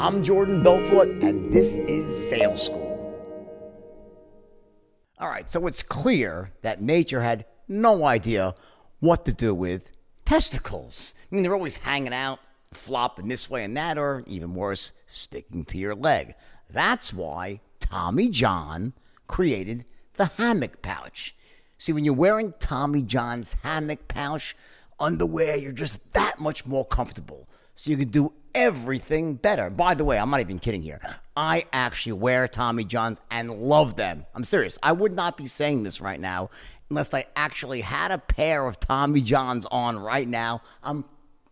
I'm Jordan Belfort, and this is Sales School. All right, so it's clear that nature had no idea what to do with testicles. I mean, they're always hanging out, flopping this way and that, or even worse, sticking to your leg. That's why Tommy John created the hammock pouch. See, when you're wearing Tommy John's hammock pouch underwear, you're just that much more comfortable. So you can do everything better. By the way, I'm not even kidding here. I actually wear Tommy Johns and love them. I'm serious. I would not be saying this right now unless I actually had a pair of Tommy Johns on right now. I'm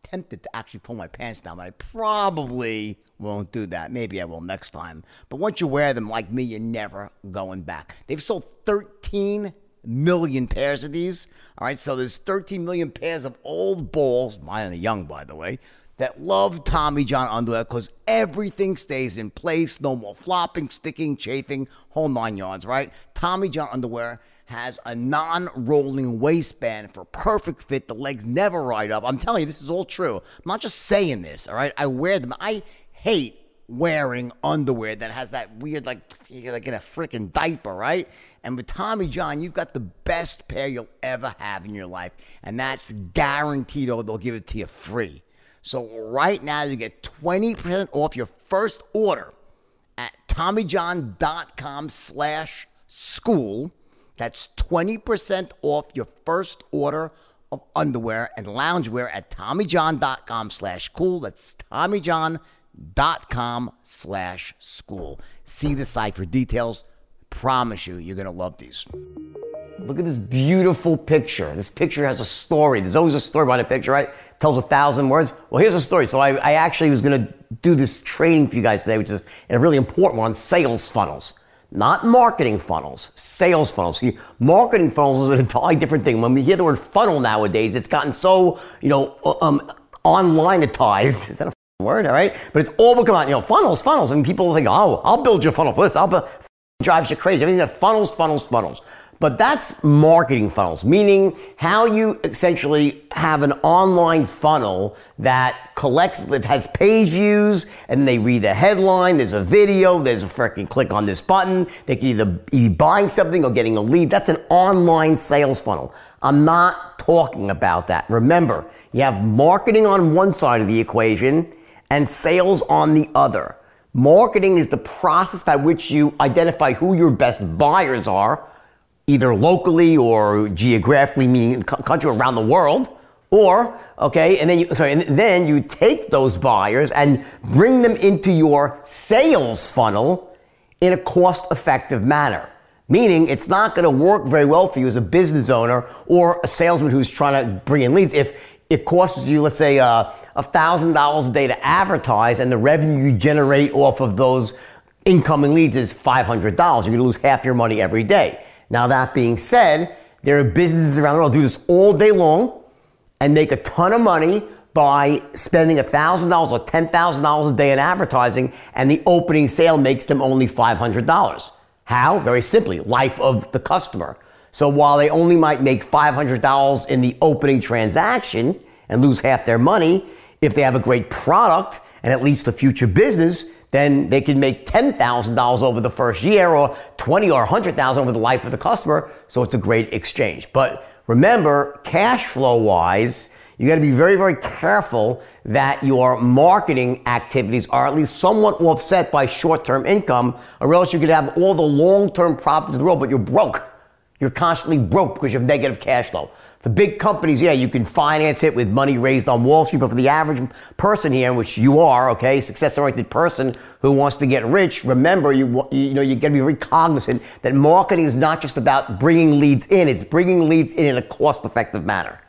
tempted to actually pull my pants down, but I probably won't do that. Maybe I will next time. But once you wear them like me, you're never going back. They've sold 13 million pairs of these. All right, so there's 13 million pairs of old balls, mine are young, by the way, that love Tommy John underwear because everything stays in place. No more flopping, sticking, chafing, whole nine yards, right? Tommy John underwear has a non rolling waistband for perfect fit. The legs never ride up. I'm telling you, this is all true. I'm not just saying this, all right? I wear them. I hate wearing underwear that has that weird, like, you're like in a freaking diaper, right? And with Tommy John, you've got the best pair you'll ever have in your life. And that's guaranteed, or they'll give it to you free. So right now you get 20% off your first order at TommyJohn.com slash school. That's 20% off your first order of underwear and loungewear at TommyJohn.com slash cool. That's TommyJohn.com slash school. See the site for details. Promise you, you're going to love these. Look at this beautiful picture. This picture has a story. There's always a story behind a picture, right? tells a thousand words. Well, here's a story. So I, I actually was going to do this training for you guys today, which is a really important one on sales funnels. Not marketing funnels, sales funnels. See, marketing funnels is an entirely different thing. When we hear the word funnel nowadays, it's gotten so, you know, um, onlineatized. Is that a word? All right. But it's all become, you know, funnels, funnels. And people think, oh, I'll build your funnel for this. I'll drives you crazy. Everything that funnels, funnels, funnels. But that's marketing funnels, meaning how you essentially have an online funnel that collects, that has page views, and they read the headline, there's a video, there's a freaking click on this button. They can either be buying something or getting a lead. That's an online sales funnel. I'm not talking about that. Remember, you have marketing on one side of the equation and sales on the other. Marketing is the process by which you identify who your best buyers are either locally or geographically, meaning country around the world, or okay, and then you sorry, and then you take those buyers and bring them into your sales funnel in a cost-effective manner. Meaning, it's not going to work very well for you as a business owner or a salesman who's trying to bring in leads if it costs you, let's say, uh, a thousand dollars a day to advertise, and the revenue you generate off of those incoming leads is five hundred dollars. You're going to lose half your money every day. Now, that being said, there are businesses around the world do this all day long and make a ton of money by spending $1,000 or $10,000 a day in advertising, and the opening sale makes them only $500. How? Very simply, life of the customer. So while they only might make $500 in the opening transaction and lose half their money, if they have a great product and it leads to future business, then they can make $10,000 over the first year or 20 or 100,000 over the life of the customer. So it's a great exchange. But remember, cash flow wise, you got to be very, very careful that your marketing activities are at least somewhat offset by short-term income, or else you could have all the long-term profits in the world, but you're broke. You're constantly broke because you have negative cash flow. For big companies, yeah, you can finance it with money raised on Wall Street, but for the average person here, which you are, okay, success-oriented person who wants to get rich, remember, you you know, you got to be very cognizant that marketing is not just about bringing leads in; it's bringing leads in in a cost-effective manner.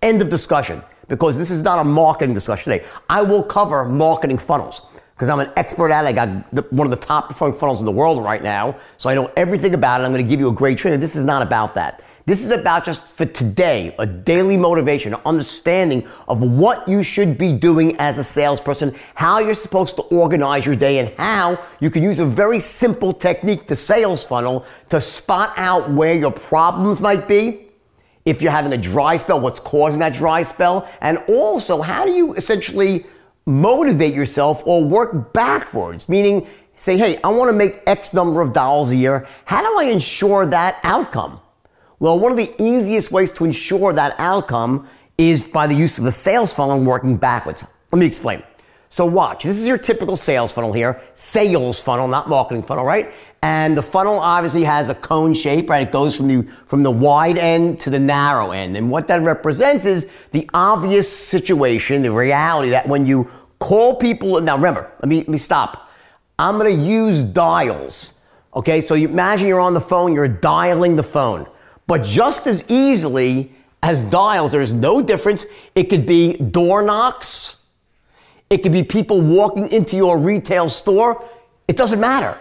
End of discussion. Because this is not a marketing discussion today. I will cover marketing funnels because I'm an expert at it. I got the, one of the top performing funnels in the world right now. So I know everything about it. I'm going to give you a great training. This is not about that. This is about just for today, a daily motivation, an understanding of what you should be doing as a salesperson, how you're supposed to organize your day, and how you can use a very simple technique, the sales funnel, to spot out where your problems might be. If you're having a dry spell, what's causing that dry spell? And also, how do you essentially motivate yourself or work backwards, meaning say, hey, I want to make X number of dollars a year. How do I ensure that outcome? Well, one of the easiest ways to ensure that outcome is by the use of the sales funnel and working backwards. Let me explain. So watch, this is your typical sales funnel here, sales funnel, not marketing funnel, right? And the funnel obviously has a cone shape, right? It goes from the, from the wide end to the narrow end. And what that represents is the obvious situation, the reality that when you call people, now remember, let me, let me stop. I'm gonna use dials. Okay, so you imagine you're on the phone, you're dialing the phone. But just as easily as dials, there's no difference. It could be door knocks, it could be people walking into your retail store. It doesn't matter.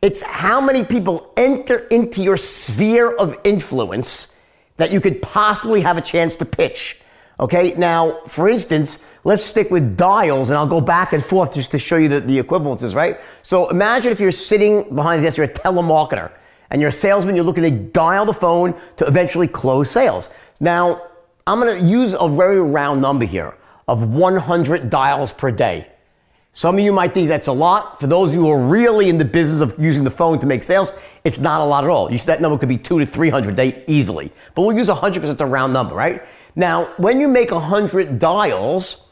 It's how many people enter into your sphere of influence that you could possibly have a chance to pitch. Okay, now, for instance, let's stick with dials and I'll go back and forth just to show you the, the equivalences, right? So imagine if you're sitting behind this, you're a telemarketer and you're a salesman, you're looking to dial the phone to eventually close sales. Now, I'm gonna use a very round number here of 100 dials per day. Some of you might think that's a lot. For those of you who are really in the business of using the phone to make sales, it's not a lot at all. You that number could be two to 300 a day easily. But we'll use 100 because it's a round number, right? Now, when you make 100 dials,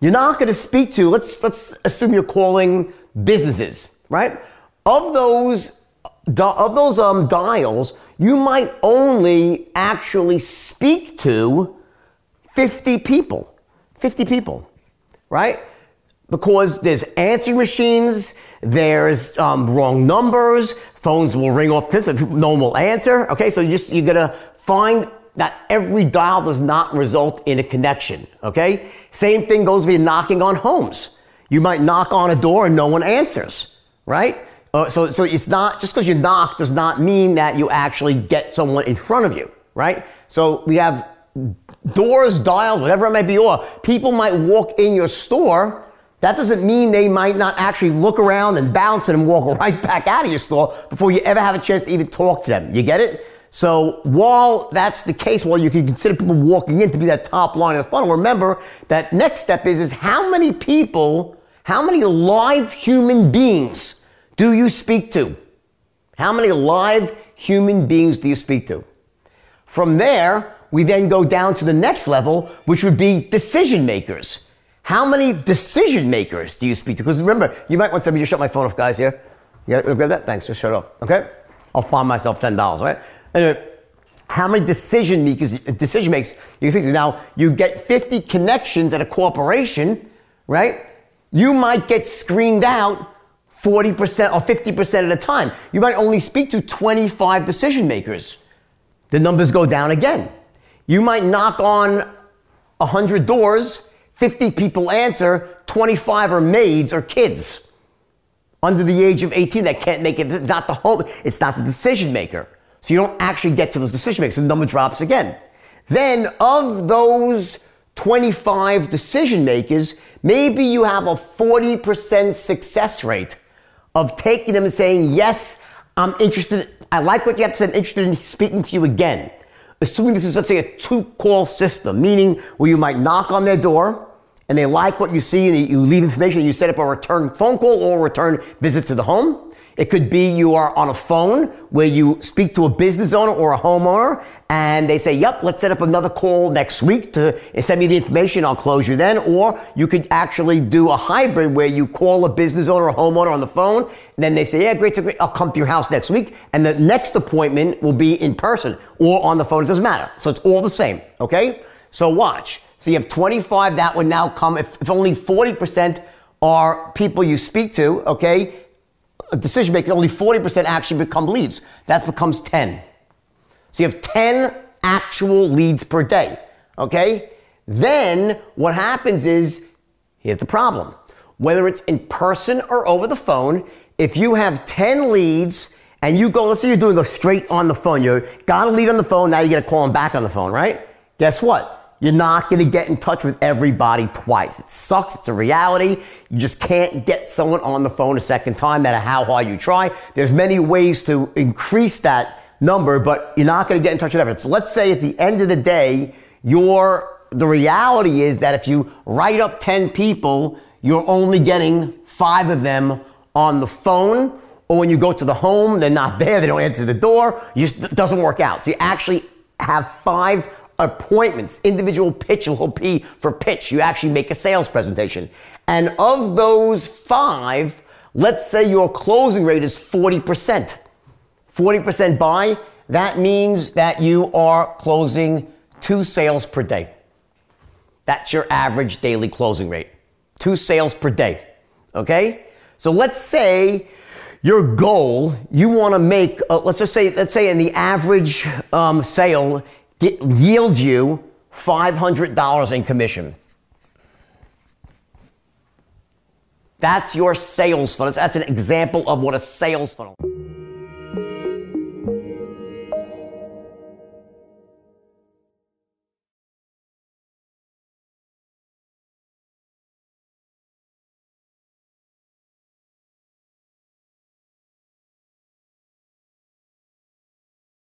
you're not going to speak to, let's, let's assume you're calling businesses, right? Of those, of those um, dials, you might only actually speak to 50 people. 50 people, right? Because there's answering machines, there's um, wrong numbers, phones will ring off this, no one will answer. Okay, so you just you gotta find that every dial does not result in a connection. Okay, same thing goes with knocking on homes. You might knock on a door and no one answers, right? Uh, so, so it's not just because you knock does not mean that you actually get someone in front of you, right? So we have doors, dials, whatever it might be, or people might walk in your store. That doesn't mean they might not actually look around and bounce and walk right back out of your store before you ever have a chance to even talk to them. You get it? So while that's the case, while you can consider people walking in to be that top line of the funnel, remember that next step is, is how many people, how many live human beings do you speak to? How many live human beings do you speak to? From there, we then go down to the next level, which would be decision makers. How many decision makers do you speak to? Because remember, you might want somebody to shut my phone off, guys, here. Yeah, grab that? Thanks, just shut off. Okay? I'll find myself $10, right? Anyway, how many decision makers, decision makes you speak to? Now, you get 50 connections at a corporation, right? You might get screened out 40% or 50% at a time. You might only speak to 25 decision makers. The numbers go down again. You might knock on 100 doors, 50 people answer, 25 are maids or kids under the age of 18 that can't make it. It's not the home, it's not the decision maker. So you don't actually get to those decision makers. The number drops again. Then of those 25 decision makers, maybe you have a 40% success rate of taking them and saying, yes, I'm interested. I like what you have to say. I'm interested in speaking to you again assuming this is, let's say, a two call system, meaning where you might knock on their door and they like what you see and you leave information and you set up a return phone call or return visit to the home. It could be you are on a phone where you speak to a business owner or a homeowner and they say, yep, let's set up another call next week to send me the information. I'll close you then. Or you could actually do a hybrid where you call a business owner or homeowner on the phone. And then they say, yeah, great, great. I'll come to your house next week. And the next appointment will be in person or on the phone. It doesn't matter. So it's all the same. Okay. So watch. So you have 25 that would now come if, if only 40% are people you speak to. Okay decision makers, only 40% actually become leads. That becomes 10. So you have 10 actual leads per day. Okay? Then what happens is here's the problem. Whether it's in person or over the phone, if you have 10 leads and you go, let's say you're doing a straight on the phone, you got a lead on the phone, now you get to call them back on the phone, right? Guess what? You're not going to get in touch with everybody twice. It sucks. It's a reality. You just can't get someone on the phone a second time, no matter how hard you try. There's many ways to increase that number, but you're not going to get in touch with everyone. So let's say at the end of the day, your the reality is that if you write up 10 people you're only getting five of them on the phone, or when you go to the home, they're not there, they don't answer the door, you just, it doesn't work out. So you actually have five appointments, individual pitch will be for pitch. You actually make a sales presentation. And of those five, let's say your closing rate is 40%. 40% buy, that means that you are closing two sales per day. That's your average daily closing rate. Two sales per day. Okay? So let's say your goal, you want to make, uh, let's just say, let's say in the average um, sale get, yields you $500 in commission. That's your sales funnel. That's an example of what a sales funnel.